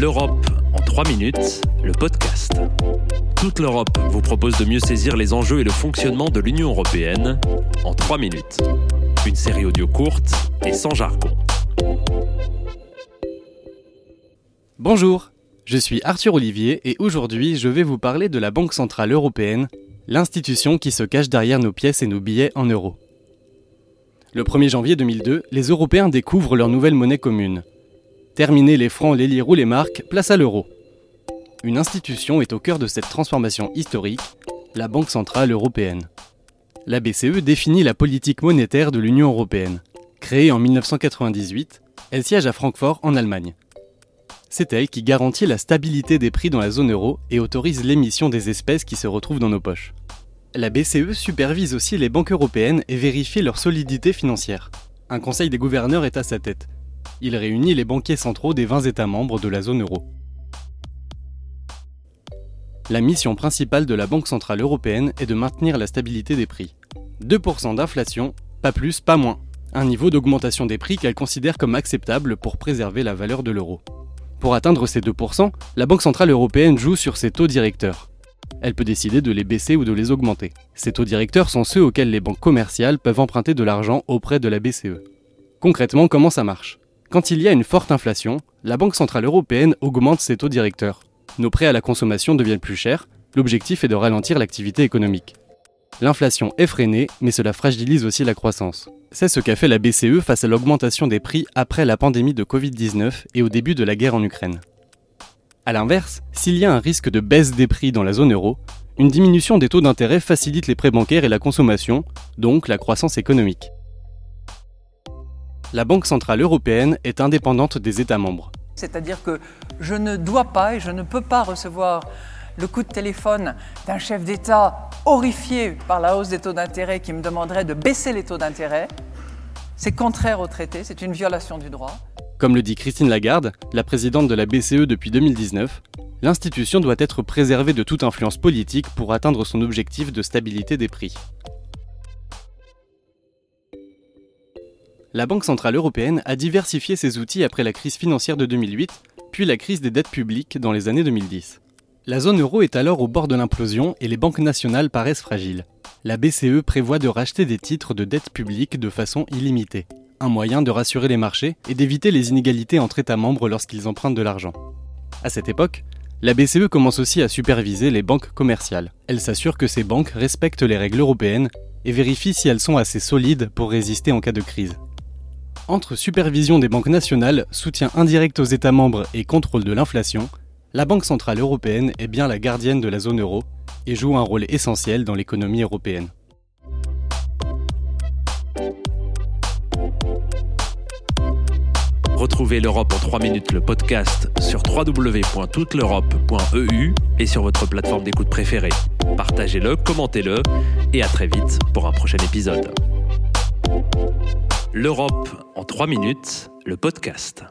L'Europe en 3 minutes, le podcast. Toute l'Europe vous propose de mieux saisir les enjeux et le fonctionnement de l'Union européenne en 3 minutes. Une série audio courte et sans jargon. Bonjour, je suis Arthur Olivier et aujourd'hui je vais vous parler de la Banque Centrale Européenne, l'institution qui se cache derrière nos pièces et nos billets en euros. Le 1er janvier 2002, les Européens découvrent leur nouvelle monnaie commune. Terminez les francs, les lires ou les marques, place à l'euro. Une institution est au cœur de cette transformation historique, la Banque Centrale Européenne. La BCE définit la politique monétaire de l'Union Européenne. Créée en 1998, elle siège à Francfort en Allemagne. C'est elle qui garantit la stabilité des prix dans la zone euro et autorise l'émission des espèces qui se retrouvent dans nos poches. La BCE supervise aussi les banques européennes et vérifie leur solidité financière. Un conseil des gouverneurs est à sa tête. Il réunit les banquiers centraux des 20 États membres de la zone euro. La mission principale de la Banque Centrale Européenne est de maintenir la stabilité des prix. 2% d'inflation, pas plus, pas moins. Un niveau d'augmentation des prix qu'elle considère comme acceptable pour préserver la valeur de l'euro. Pour atteindre ces 2%, la Banque Centrale Européenne joue sur ses taux directeurs. Elle peut décider de les baisser ou de les augmenter. Ces taux directeurs sont ceux auxquels les banques commerciales peuvent emprunter de l'argent auprès de la BCE. Concrètement, comment ça marche? Quand il y a une forte inflation, la Banque Centrale Européenne augmente ses taux directeurs. Nos prêts à la consommation deviennent plus chers, l'objectif est de ralentir l'activité économique. L'inflation est freinée, mais cela fragilise aussi la croissance. C'est ce qu'a fait la BCE face à l'augmentation des prix après la pandémie de Covid-19 et au début de la guerre en Ukraine. A l'inverse, s'il y a un risque de baisse des prix dans la zone euro, une diminution des taux d'intérêt facilite les prêts bancaires et la consommation, donc la croissance économique. La Banque Centrale Européenne est indépendante des États membres. C'est-à-dire que je ne dois pas et je ne peux pas recevoir le coup de téléphone d'un chef d'État horrifié par la hausse des taux d'intérêt qui me demanderait de baisser les taux d'intérêt. C'est contraire au traité, c'est une violation du droit. Comme le dit Christine Lagarde, la présidente de la BCE depuis 2019, l'institution doit être préservée de toute influence politique pour atteindre son objectif de stabilité des prix. La Banque Centrale Européenne a diversifié ses outils après la crise financière de 2008, puis la crise des dettes publiques dans les années 2010. La zone euro est alors au bord de l'implosion et les banques nationales paraissent fragiles. La BCE prévoit de racheter des titres de dette publique de façon illimitée un moyen de rassurer les marchés et d'éviter les inégalités entre États membres lorsqu'ils empruntent de l'argent. À cette époque, la BCE commence aussi à superviser les banques commerciales. Elle s'assure que ces banques respectent les règles européennes et vérifie si elles sont assez solides pour résister en cas de crise. Entre supervision des banques nationales, soutien indirect aux États membres et contrôle de l'inflation, la Banque Centrale Européenne est bien la gardienne de la zone euro et joue un rôle essentiel dans l'économie européenne. Retrouvez l'Europe en 3 minutes, le podcast, sur www.touteleurope.eu et sur votre plateforme d'écoute préférée. Partagez-le, commentez-le et à très vite pour un prochain épisode. L'Europe en 3 minutes, le podcast.